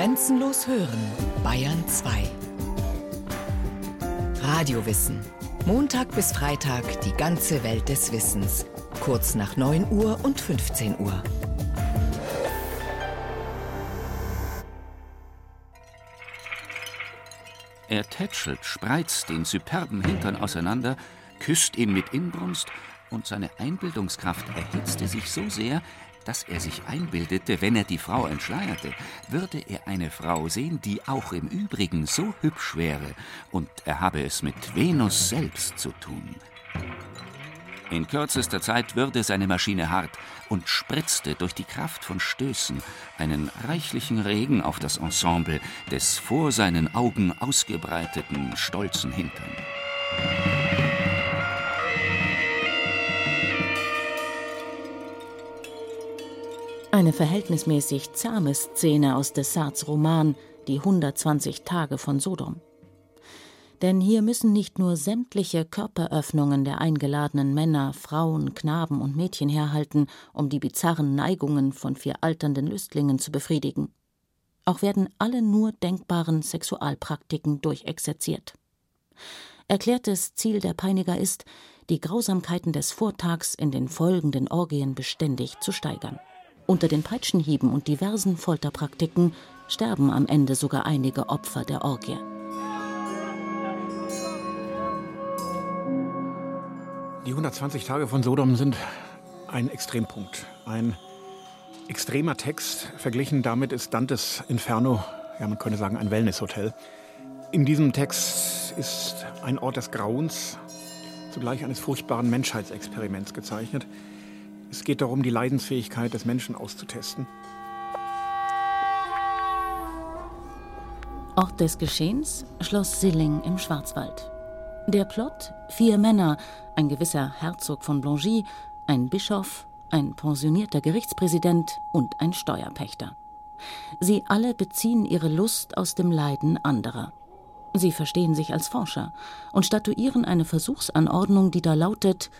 Grenzenlos hören, Bayern 2. Radiowissen. Montag bis Freitag die ganze Welt des Wissens. Kurz nach 9 Uhr und 15 Uhr. Er tätschelt, spreizt den superben Hintern auseinander, küsst ihn mit Inbrunst und seine Einbildungskraft erhitzte sich so sehr, dass er sich einbildete, wenn er die Frau entschleierte, würde er eine Frau sehen, die auch im Übrigen so hübsch wäre, und er habe es mit Venus selbst zu tun. In kürzester Zeit würde seine Maschine hart und spritzte durch die Kraft von Stößen einen reichlichen Regen auf das Ensemble des vor seinen Augen ausgebreiteten, stolzen Hintern. Eine verhältnismäßig zahme Szene aus Dessarts Roman Die 120 Tage von Sodom. Denn hier müssen nicht nur sämtliche Körperöffnungen der eingeladenen Männer, Frauen, Knaben und Mädchen herhalten, um die bizarren Neigungen von vier alternden Lüstlingen zu befriedigen. Auch werden alle nur denkbaren Sexualpraktiken durchexerziert. Erklärtes Ziel der Peiniger ist, die Grausamkeiten des Vortags in den folgenden Orgien beständig zu steigern. Unter den Peitschenhieben und diversen Folterpraktiken sterben am Ende sogar einige Opfer der Orgie. Die 120 Tage von Sodom sind ein Extrempunkt, ein extremer Text. Verglichen damit ist Dantes Inferno, ja man könnte sagen, ein Wellnesshotel. In diesem Text ist ein Ort des Grauens, zugleich eines furchtbaren Menschheitsexperiments gezeichnet. Es geht darum, die Leidensfähigkeit des Menschen auszutesten. Ort des Geschehens Schloss Silling im Schwarzwald. Der Plot: vier Männer, ein gewisser Herzog von Blangy, ein Bischof, ein pensionierter Gerichtspräsident und ein Steuerpächter. Sie alle beziehen ihre Lust aus dem Leiden anderer. Sie verstehen sich als Forscher und statuieren eine Versuchsanordnung, die da lautet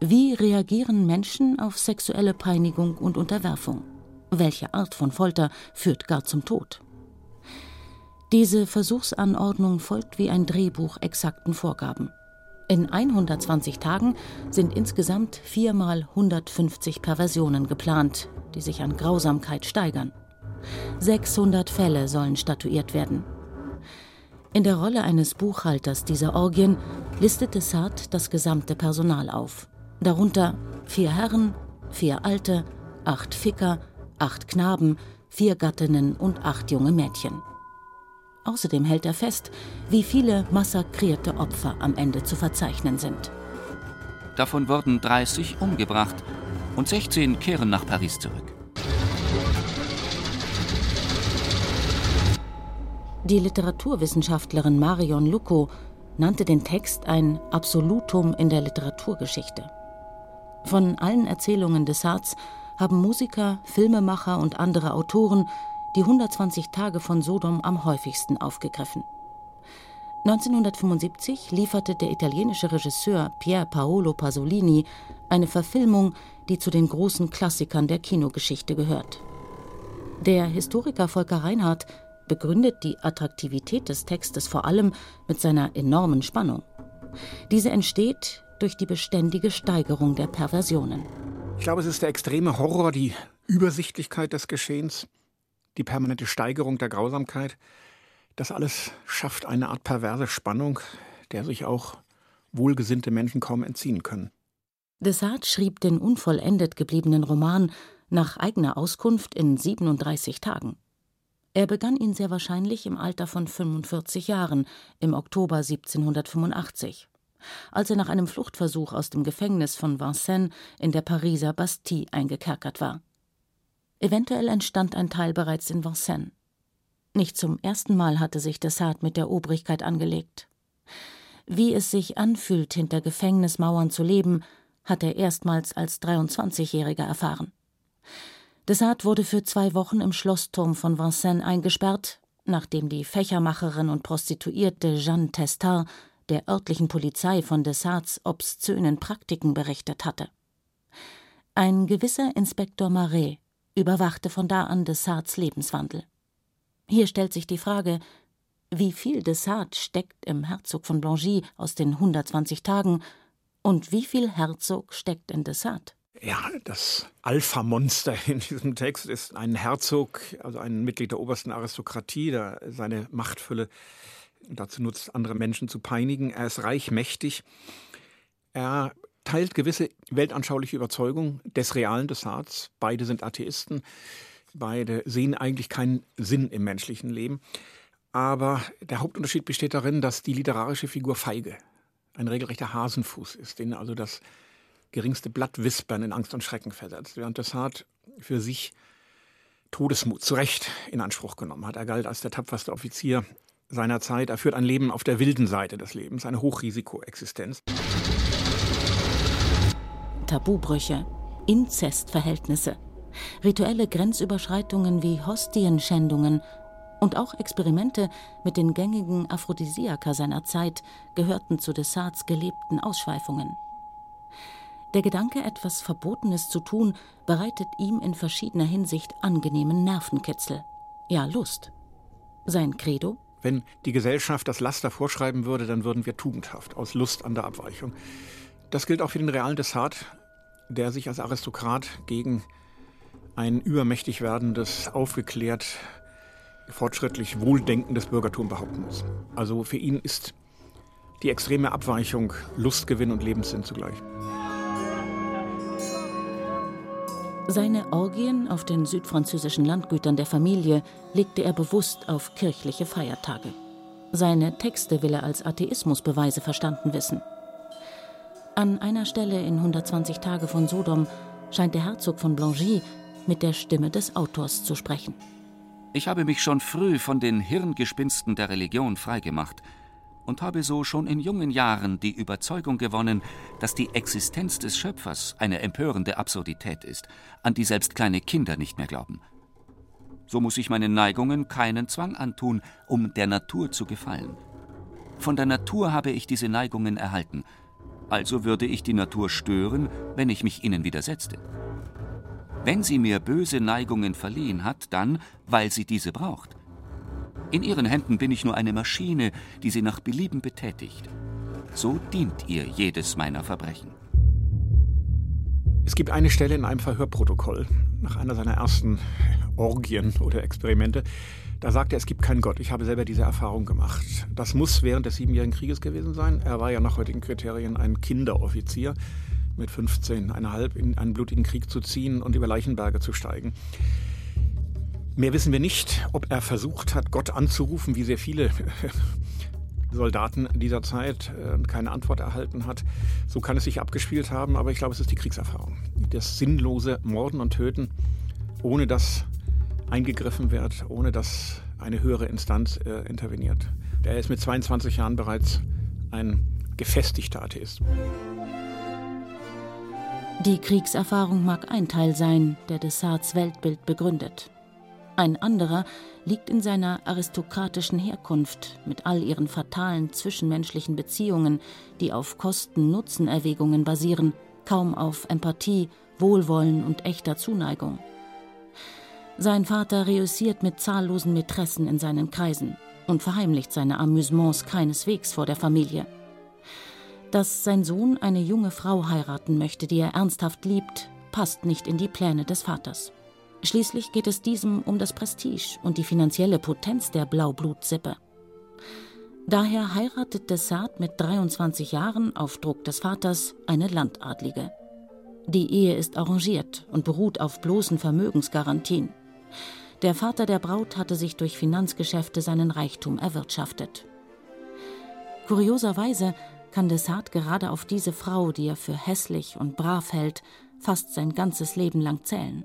wie reagieren Menschen auf sexuelle Peinigung und Unterwerfung? Welche Art von Folter führt gar zum Tod? Diese Versuchsanordnung folgt wie ein Drehbuch exakten Vorgaben. In 120 Tagen sind insgesamt viermal 150 Perversionen geplant, die sich an Grausamkeit steigern. 600 Fälle sollen statuiert werden. In der Rolle eines Buchhalters dieser Orgien listet Desart das gesamte Personal auf darunter vier Herren, vier Alte, acht Ficker, acht Knaben, vier Gattinnen und acht junge Mädchen. Außerdem hält er fest, wie viele massakrierte Opfer am Ende zu verzeichnen sind. Davon wurden 30 umgebracht und 16 kehren nach Paris zurück. Die Literaturwissenschaftlerin Marion Lucco nannte den Text ein Absolutum in der Literaturgeschichte. Von allen Erzählungen des Sarts haben Musiker, Filmemacher und andere Autoren die 120 Tage von Sodom am häufigsten aufgegriffen. 1975 lieferte der italienische Regisseur Pier Paolo Pasolini eine Verfilmung, die zu den großen Klassikern der Kinogeschichte gehört. Der Historiker Volker Reinhardt begründet die Attraktivität des Textes vor allem mit seiner enormen Spannung. Diese entsteht, durch die beständige Steigerung der Perversionen. Ich glaube, es ist der extreme Horror, die Übersichtlichkeit des Geschehens, die permanente Steigerung der Grausamkeit. Das alles schafft eine Art perverse Spannung, der sich auch wohlgesinnte Menschen kaum entziehen können. Desart schrieb den unvollendet gebliebenen Roman nach eigener Auskunft in 37 Tagen. Er begann ihn sehr wahrscheinlich im Alter von 45 Jahren, im Oktober 1785 als er nach einem Fluchtversuch aus dem Gefängnis von Vincennes in der Pariser Bastille eingekerkert war. Eventuell entstand ein Teil bereits in Vincennes. Nicht zum ersten Mal hatte sich Dessart mit der Obrigkeit angelegt. Wie es sich anfühlt, hinter Gefängnismauern zu leben, hat er erstmals als 23-Jähriger erfahren. Dessart wurde für zwei Wochen im Schlossturm von Vincennes eingesperrt, nachdem die Fächermacherin und Prostituierte Jeanne Testard der örtlichen Polizei von Dessarts obszönen Praktiken berichtet hatte. Ein gewisser Inspektor Marais überwachte von da an Dessarts Lebenswandel. Hier stellt sich die Frage, wie viel Desart steckt im Herzog von Blangy aus den 120 Tagen und wie viel Herzog steckt in Desart? Ja, das Alpha-Monster in diesem Text ist ein Herzog, also ein Mitglied der obersten Aristokratie, der seine Machtfülle dazu nutzt, andere Menschen zu peinigen. Er ist reich, mächtig. Er teilt gewisse weltanschauliche Überzeugung des realen Desarts. Beide sind Atheisten. Beide sehen eigentlich keinen Sinn im menschlichen Leben. Aber der Hauptunterschied besteht darin, dass die literarische Figur Feige ein regelrechter Hasenfuß ist, den also das geringste Blatt wispern in Angst und Schrecken versetzt, während Desart für sich Todesmut zu Recht in Anspruch genommen hat. Er galt als der tapferste Offizier seiner Zeit. Er führt ein Leben auf der wilden Seite des Lebens, eine Hochrisikoexistenz. Tabubrüche, Inzestverhältnisse, rituelle Grenzüberschreitungen wie Hostienschändungen und auch Experimente mit den gängigen Aphrodisiaka seiner Zeit gehörten zu Desarts gelebten Ausschweifungen. Der Gedanke, etwas Verbotenes zu tun, bereitet ihm in verschiedener Hinsicht angenehmen Nervenkitzel, ja Lust. Sein Credo? Wenn die Gesellschaft das Laster vorschreiben würde, dann würden wir tugendhaft, aus Lust an der Abweichung. Das gilt auch für den realen Desart, der sich als Aristokrat gegen ein übermächtig werdendes, aufgeklärt, fortschrittlich wohldenkendes Bürgertum behaupten muss. Also für ihn ist die extreme Abweichung Lustgewinn und Lebenssinn zugleich. Seine Orgien auf den südfranzösischen Landgütern der Familie legte er bewusst auf kirchliche Feiertage. Seine Texte will er als Atheismusbeweise verstanden wissen. An einer Stelle in 120 Tage von Sodom scheint der Herzog von Blangy mit der Stimme des Autors zu sprechen. Ich habe mich schon früh von den Hirngespinsten der Religion freigemacht und habe so schon in jungen Jahren die Überzeugung gewonnen, dass die Existenz des Schöpfers eine empörende Absurdität ist, an die selbst kleine Kinder nicht mehr glauben. So muss ich meinen Neigungen keinen Zwang antun, um der Natur zu gefallen. Von der Natur habe ich diese Neigungen erhalten, also würde ich die Natur stören, wenn ich mich ihnen widersetzte. Wenn sie mir böse Neigungen verliehen hat, dann, weil sie diese braucht. In ihren Händen bin ich nur eine Maschine, die sie nach Belieben betätigt. So dient ihr jedes meiner Verbrechen. Es gibt eine Stelle in einem Verhörprotokoll, nach einer seiner ersten Orgien oder Experimente, da sagt er, es gibt keinen Gott. Ich habe selber diese Erfahrung gemacht. Das muss während des Siebenjährigen Krieges gewesen sein. Er war ja nach heutigen Kriterien ein Kinderoffizier mit 15,5 in einen blutigen Krieg zu ziehen und über Leichenberge zu steigen. Mehr wissen wir nicht, ob er versucht hat, Gott anzurufen, wie sehr viele Soldaten dieser Zeit äh, keine Antwort erhalten hat. So kann es sich abgespielt haben, aber ich glaube, es ist die Kriegserfahrung. Das sinnlose Morden und Töten, ohne dass eingegriffen wird, ohne dass eine höhere Instanz äh, interveniert. Er ist mit 22 Jahren bereits ein gefestigter Atheist. Die Kriegserfahrung mag ein Teil sein, der Desarts Weltbild begründet. Ein anderer liegt in seiner aristokratischen Herkunft mit all ihren fatalen zwischenmenschlichen Beziehungen, die auf Kosten-Nutzen-Erwägungen basieren, kaum auf Empathie, Wohlwollen und echter Zuneigung. Sein Vater reüssiert mit zahllosen Mätressen in seinen Kreisen und verheimlicht seine Amüsements keineswegs vor der Familie. Dass sein Sohn eine junge Frau heiraten möchte, die er ernsthaft liebt, passt nicht in die Pläne des Vaters. Schließlich geht es diesem um das Prestige und die finanzielle Potenz der Blaublutsippe. Daher heiratet Dessart mit 23 Jahren auf Druck des Vaters eine Landadlige. Die Ehe ist arrangiert und beruht auf bloßen Vermögensgarantien. Der Vater der Braut hatte sich durch Finanzgeschäfte seinen Reichtum erwirtschaftet. Kurioserweise kann Dessart gerade auf diese Frau, die er für hässlich und brav hält, fast sein ganzes Leben lang zählen.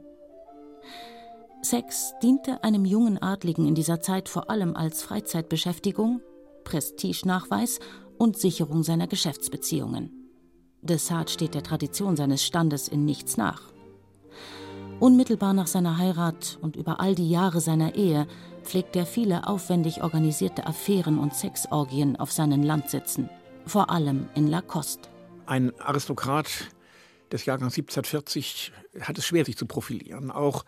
Sex diente einem jungen Adligen in dieser Zeit vor allem als Freizeitbeschäftigung, Prestigenachweis und Sicherung seiner Geschäftsbeziehungen. Dessart steht der Tradition seines Standes in nichts nach. Unmittelbar nach seiner Heirat und über all die Jahre seiner Ehe pflegt er viele aufwendig organisierte Affären und Sexorgien auf seinen Landsitzen, vor allem in Lacoste. Ein Aristokrat des Jahrgangs 1740 hat es schwer, sich zu profilieren. Auch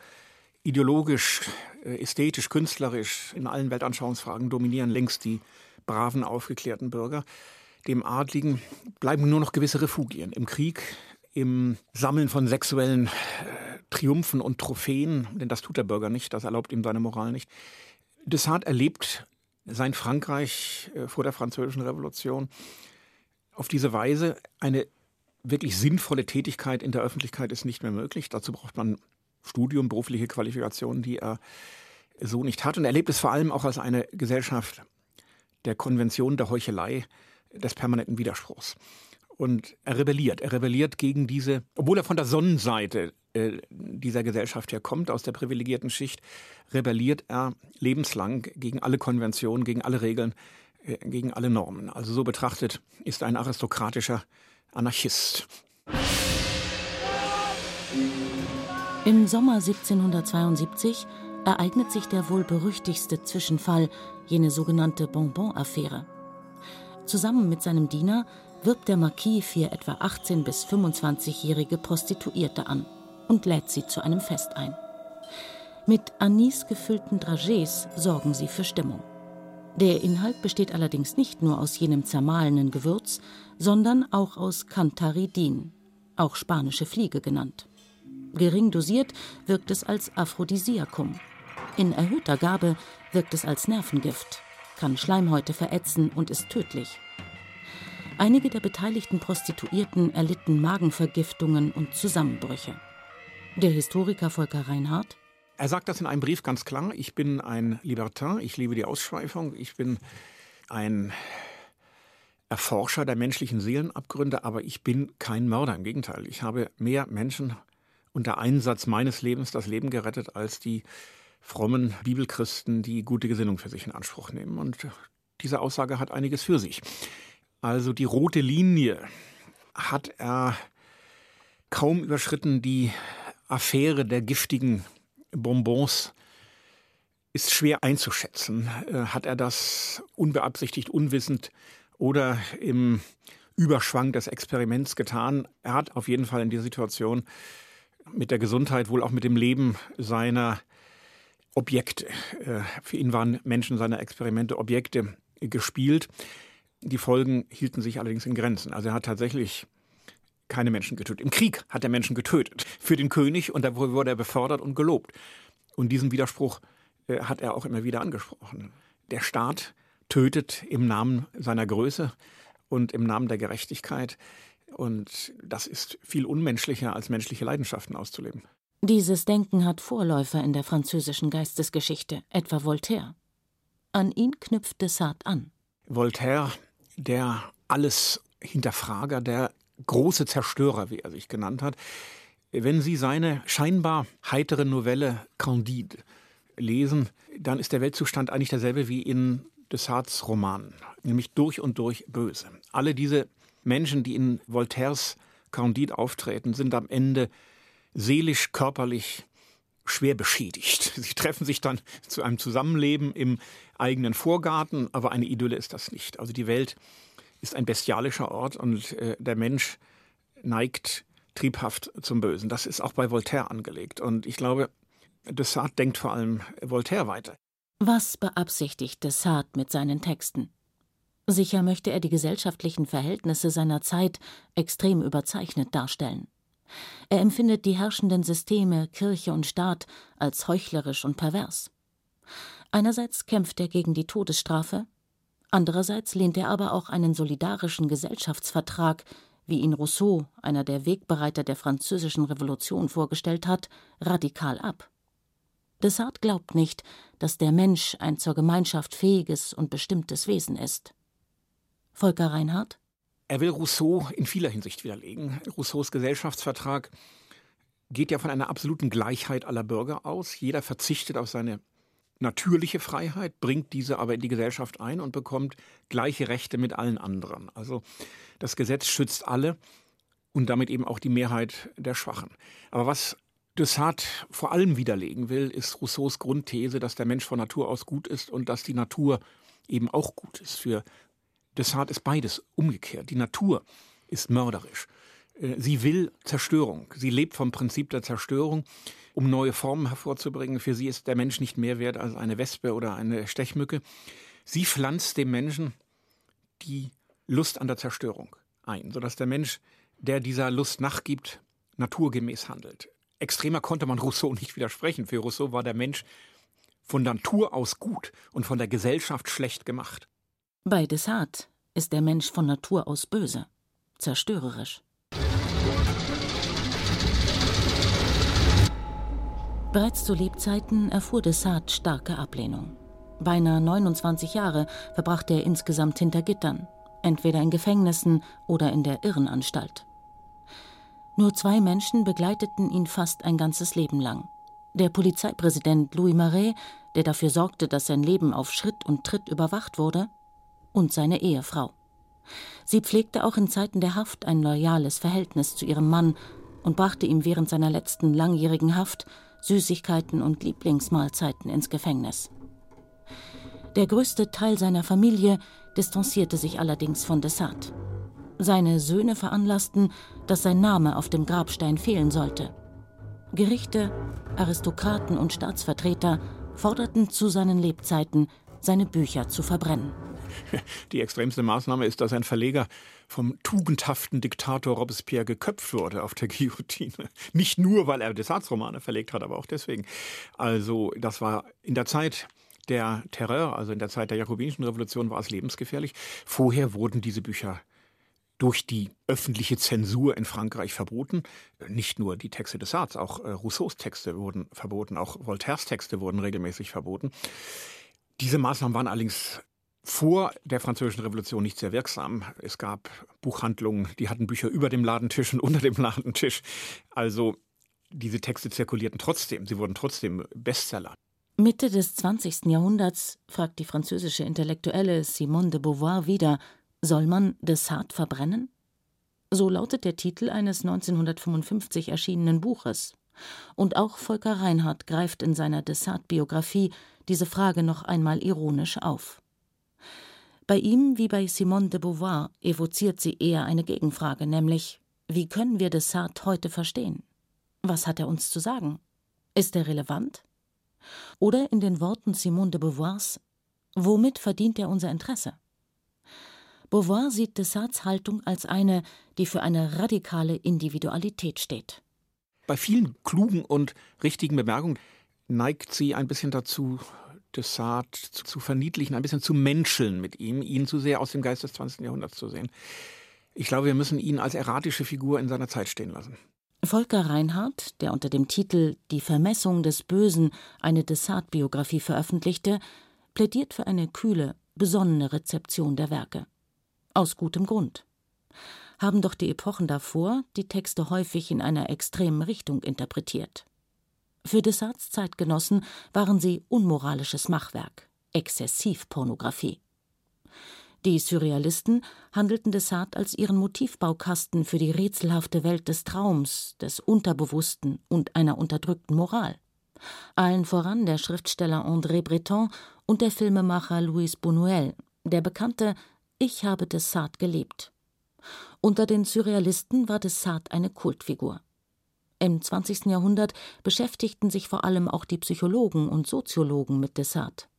ideologisch äh, ästhetisch, künstlerisch, in allen Weltanschauungsfragen dominieren längst die braven, aufgeklärten Bürger. Dem Adligen bleiben nur noch gewisse Refugien. Im Krieg, im Sammeln von sexuellen äh, Triumphen und Trophäen, denn das tut der Bürger nicht, das erlaubt ihm seine Moral nicht. Descartes erlebt sein Frankreich äh, vor der Französischen Revolution auf diese Weise. Eine wirklich sinnvolle Tätigkeit in der Öffentlichkeit ist nicht mehr möglich. Dazu braucht man Studium, berufliche Qualifikationen, die er so nicht hat. Und er erlebt es vor allem auch als eine Gesellschaft der Konvention, der Heuchelei, des permanenten Widerspruchs. Und er rebelliert. Er rebelliert gegen diese, obwohl er von der Sonnenseite äh, dieser Gesellschaft herkommt, aus der privilegierten Schicht, rebelliert er lebenslang gegen alle Konventionen, gegen alle Regeln, äh, gegen alle Normen. Also so betrachtet ist ein aristokratischer Anarchist. Im Sommer 1772 ereignet sich der wohl berüchtigste Zwischenfall, jene sogenannte Bonbon-Affäre. Zusammen mit seinem Diener wirbt der Marquis für etwa 18- bis 25-jährige Prostituierte an und lädt sie zu einem Fest ein. Mit Anis gefüllten Dragés sorgen sie für Stimmung. Der Inhalt besteht allerdings nicht nur aus jenem zermahlenen Gewürz, sondern auch aus Cantaridin, auch spanische Fliege genannt. Gering dosiert wirkt es als Aphrodisiakum. In erhöhter Gabe wirkt es als Nervengift, kann Schleimhäute verätzen und ist tödlich. Einige der beteiligten Prostituierten erlitten Magenvergiftungen und Zusammenbrüche. Der Historiker Volker Reinhardt er sagt das in einem Brief ganz klar. Ich bin ein Libertin, ich liebe die Ausschweifung, ich bin ein Erforscher der menschlichen Seelenabgründe, aber ich bin kein Mörder. Im Gegenteil, ich habe mehr Menschen unter Einsatz meines Lebens das Leben gerettet als die frommen Bibelchristen, die gute Gesinnung für sich in Anspruch nehmen. Und diese Aussage hat einiges für sich. Also die rote Linie hat er kaum überschritten, die Affäre der giftigen Bonbons ist schwer einzuschätzen. Äh, hat er das unbeabsichtigt, unwissend oder im Überschwang des Experiments getan? Er hat auf jeden Fall in dieser Situation mit der Gesundheit, wohl auch mit dem Leben seiner Objekte, äh, für ihn waren Menschen seine Experimente Objekte gespielt. Die Folgen hielten sich allerdings in Grenzen. Also er hat tatsächlich keine Menschen getötet. Im Krieg hat er Menschen getötet. Für den König und da wurde er befördert und gelobt. Und diesen Widerspruch äh, hat er auch immer wieder angesprochen. Der Staat tötet im Namen seiner Größe und im Namen der Gerechtigkeit. Und das ist viel unmenschlicher, als menschliche Leidenschaften auszuleben. Dieses Denken hat Vorläufer in der französischen Geistesgeschichte, etwa Voltaire. An ihn knüpft Desart an. Voltaire, der alles Hinterfrager, der große Zerstörer, wie er sich genannt hat. Wenn Sie seine scheinbar heitere Novelle Candide lesen, dann ist der Weltzustand eigentlich derselbe wie in Desarts Roman, nämlich durch und durch böse. Alle diese Menschen, die in Voltaires Candide auftreten, sind am Ende seelisch, körperlich schwer beschädigt. Sie treffen sich dann zu einem Zusammenleben im eigenen Vorgarten, aber eine Idylle ist das nicht. Also die Welt ist ein bestialischer Ort und äh, der Mensch neigt triebhaft zum Bösen. Das ist auch bei Voltaire angelegt. Und ich glaube, Dessart denkt vor allem Voltaire weiter. Was beabsichtigt Dessart mit seinen Texten? Sicher möchte er die gesellschaftlichen Verhältnisse seiner Zeit extrem überzeichnet darstellen. Er empfindet die herrschenden Systeme Kirche und Staat als heuchlerisch und pervers. Einerseits kämpft er gegen die Todesstrafe, Andererseits lehnt er aber auch einen solidarischen Gesellschaftsvertrag, wie ihn Rousseau, einer der Wegbereiter der französischen Revolution, vorgestellt hat, radikal ab. Desart glaubt nicht, dass der Mensch ein zur Gemeinschaft fähiges und bestimmtes Wesen ist. Volker Reinhardt? Er will Rousseau in vieler Hinsicht widerlegen. Rousseaus Gesellschaftsvertrag geht ja von einer absoluten Gleichheit aller Bürger aus. Jeder verzichtet auf seine natürliche Freiheit, bringt diese aber in die Gesellschaft ein und bekommt gleiche Rechte mit allen anderen. Also das Gesetz schützt alle und damit eben auch die Mehrheit der Schwachen. Aber was Dessart vor allem widerlegen will, ist Rousseaus Grundthese, dass der Mensch von Natur aus gut ist und dass die Natur eben auch gut ist. Für Dessart ist beides umgekehrt. Die Natur ist mörderisch. Äh, sie will Zerstörung. Sie lebt vom Prinzip der Zerstörung, um neue Formen hervorzubringen. Für sie ist der Mensch nicht mehr wert als eine Wespe oder eine Stechmücke. Sie pflanzt dem Menschen die Lust an der Zerstörung ein, sodass der Mensch, der dieser Lust nachgibt, naturgemäß handelt. Extremer konnte man Rousseau nicht widersprechen. Für Rousseau war der Mensch von Natur aus gut und von der Gesellschaft schlecht gemacht. Bei Desart ist der Mensch von Natur aus böse, zerstörerisch. Bereits zu Lebzeiten erfuhr Desart starke Ablehnung. Beinahe 29 Jahre verbrachte er insgesamt hinter Gittern, entweder in Gefängnissen oder in der Irrenanstalt. Nur zwei Menschen begleiteten ihn fast ein ganzes Leben lang. Der Polizeipräsident Louis Marais, der dafür sorgte, dass sein Leben auf Schritt und Tritt überwacht wurde, und seine Ehefrau. Sie pflegte auch in Zeiten der Haft ein loyales Verhältnis zu ihrem Mann und brachte ihm während seiner letzten langjährigen Haft Süßigkeiten und Lieblingsmahlzeiten ins Gefängnis. Der größte Teil seiner Familie distanzierte sich allerdings von Dessart. Seine Söhne veranlassten, dass sein Name auf dem Grabstein fehlen sollte. Gerichte, Aristokraten und Staatsvertreter forderten zu seinen Lebzeiten, seine Bücher zu verbrennen. Die extremste Maßnahme ist, dass ein Verleger vom tugendhaften Diktator Robespierre geköpft wurde auf der Guillotine. Nicht nur, weil er Desatzromane verlegt hat, aber auch deswegen. Also, das war in der Zeit der Terror, also in der Zeit der Jakobinischen Revolution, war es lebensgefährlich. Vorher wurden diese Bücher durch die öffentliche Zensur in Frankreich verboten. Nicht nur die Texte des Sartres, auch äh, Rousseaus Texte wurden verboten, auch Voltaires Texte wurden regelmäßig verboten. Diese Maßnahmen waren allerdings vor der Französischen Revolution nicht sehr wirksam. Es gab Buchhandlungen, die hatten Bücher über dem Ladentisch und unter dem Ladentisch. Also diese Texte zirkulierten trotzdem, sie wurden trotzdem Bestseller. Mitte des 20. Jahrhunderts fragt die französische Intellektuelle Simone de Beauvoir wieder, soll man Desart verbrennen? So lautet der Titel eines 1955 erschienenen Buches. Und auch Volker Reinhardt greift in seiner Desart-Biografie diese Frage noch einmal ironisch auf. Bei ihm wie bei Simone de Beauvoir evoziert sie eher eine Gegenfrage, nämlich wie können wir Desart heute verstehen? Was hat er uns zu sagen? Ist er relevant? Oder in den Worten Simone de Beauvoirs, womit verdient er unser Interesse? Beauvoir sieht Desarts Haltung als eine, die für eine radikale Individualität steht. Bei vielen klugen und richtigen Bemerkungen neigt sie ein bisschen dazu, Desart zu verniedlichen, ein bisschen zu menscheln mit ihm, ihn zu sehr aus dem Geist des 20. Jahrhunderts zu sehen. Ich glaube, wir müssen ihn als erratische Figur in seiner Zeit stehen lassen. Volker Reinhardt, der unter dem Titel Die Vermessung des Bösen eine Desart-Biografie veröffentlichte, plädiert für eine kühle, besonnene Rezeption der Werke. Aus gutem Grund. Haben doch die Epochen davor die Texte häufig in einer extremen Richtung interpretiert. Für Desarts Zeitgenossen waren sie unmoralisches Machwerk, Exzessivpornografie. Die Surrealisten handelten Desart als ihren Motivbaukasten für die rätselhafte Welt des Traums, des Unterbewussten und einer unterdrückten Moral. Allen voran der Schriftsteller André Breton und der Filmemacher Louis Buñuel, der bekannte ich habe Dessart gelebt. Unter den Surrealisten war Dessart eine Kultfigur. Im 20. Jahrhundert beschäftigten sich vor allem auch die Psychologen und Soziologen mit Dessart.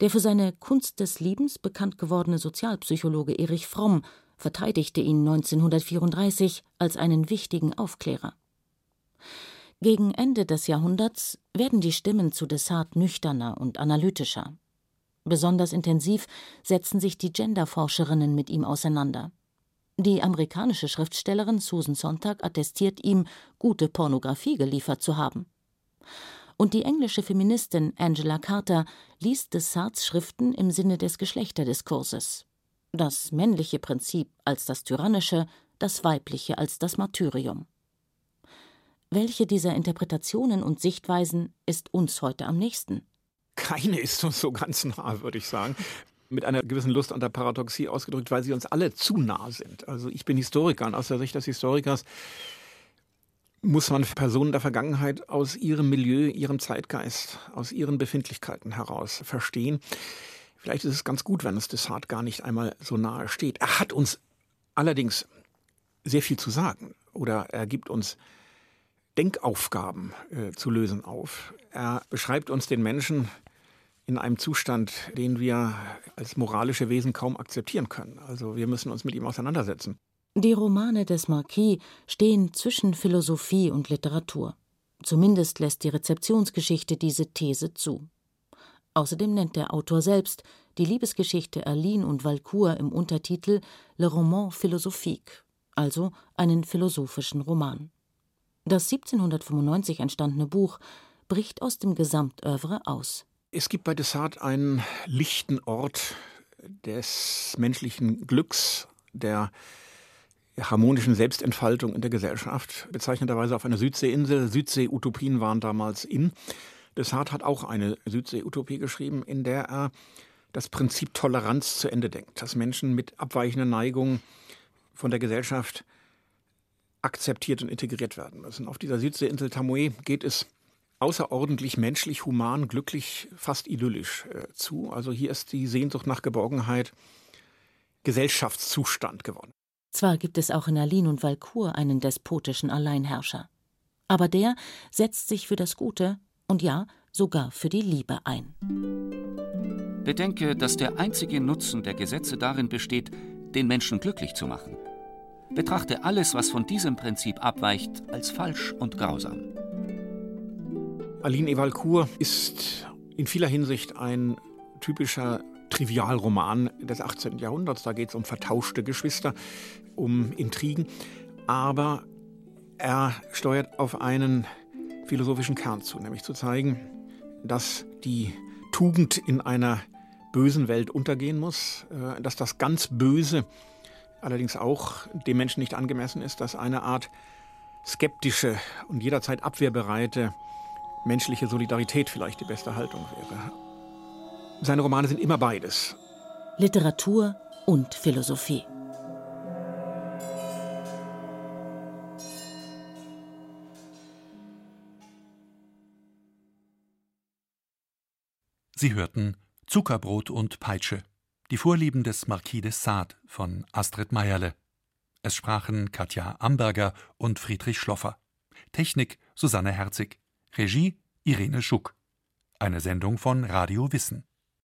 Der für seine Kunst des Liebens bekannt gewordene Sozialpsychologe Erich Fromm verteidigte ihn 1934 als einen wichtigen Aufklärer. Gegen Ende des Jahrhunderts werden die Stimmen zu Dessart nüchterner und analytischer. Besonders intensiv setzen sich die Genderforscherinnen mit ihm auseinander. Die amerikanische Schriftstellerin Susan Sontag attestiert ihm, gute Pornografie geliefert zu haben. Und die englische Feministin Angela Carter liest Desarts Schriften im Sinne des Geschlechterdiskurses. Das männliche Prinzip als das tyrannische, das weibliche als das Martyrium. Welche dieser Interpretationen und Sichtweisen ist uns heute am nächsten? keine ist uns so ganz nah, würde ich sagen. Mit einer gewissen Lust an der Paradoxie ausgedrückt, weil sie uns alle zu nah sind. Also ich bin Historiker und aus der Sicht des Historikers muss man Personen der Vergangenheit aus ihrem Milieu, ihrem Zeitgeist, aus ihren Befindlichkeiten heraus verstehen. Vielleicht ist es ganz gut, wenn es Desart gar nicht einmal so nahe steht. Er hat uns allerdings sehr viel zu sagen oder er gibt uns Denkaufgaben äh, zu lösen auf. Er beschreibt uns den Menschen in einem Zustand, den wir als moralische Wesen kaum akzeptieren können. Also wir müssen uns mit ihm auseinandersetzen. Die Romane des Marquis stehen zwischen Philosophie und Literatur. Zumindest lässt die Rezeptionsgeschichte diese These zu. Außerdem nennt der Autor selbst die Liebesgeschichte Aline und Valcourt im Untertitel Le Roman Philosophique, also einen philosophischen Roman. Das 1795 entstandene Buch bricht aus dem Gesamtövre aus. Es gibt bei Dessart einen lichten Ort des menschlichen Glücks, der harmonischen Selbstentfaltung in der Gesellschaft, bezeichnenderweise auf einer Südseeinsel. Südsee-Utopien waren damals in. Dessart hat auch eine Südsee-Utopie geschrieben, in der er das Prinzip Toleranz zu Ende denkt, dass Menschen mit abweichenden Neigungen von der Gesellschaft akzeptiert und integriert werden müssen. Auf dieser Südseeinsel Tamoe geht es außerordentlich menschlich, human, glücklich, fast idyllisch äh, zu. Also hier ist die Sehnsucht nach Geborgenheit Gesellschaftszustand geworden. Zwar gibt es auch in Aline und Valcourt einen despotischen Alleinherrscher, aber der setzt sich für das Gute und ja, sogar für die Liebe ein. Bedenke, dass der einzige Nutzen der Gesetze darin besteht, den Menschen glücklich zu machen. Betrachte alles, was von diesem Prinzip abweicht, als falsch und grausam. Aline Evalcourt ist in vieler Hinsicht ein typischer Trivialroman des 18. Jahrhunderts. Da geht es um vertauschte Geschwister, um Intrigen. Aber er steuert auf einen philosophischen Kern zu, nämlich zu zeigen, dass die Tugend in einer bösen Welt untergehen muss, äh, dass das ganz Böse allerdings auch dem Menschen nicht angemessen ist, dass eine Art skeptische und jederzeit abwehrbereite menschliche Solidarität vielleicht die beste Haltung wäre. Seine Romane sind immer beides. Literatur und Philosophie. Sie hörten Zuckerbrot und Peitsche. Die Vorlieben des Marquis de Sade von Astrid Meierle. Es sprachen Katja Amberger und Friedrich Schloffer. Technik Susanne Herzig. Regie Irene Schuck. Eine Sendung von Radio Wissen.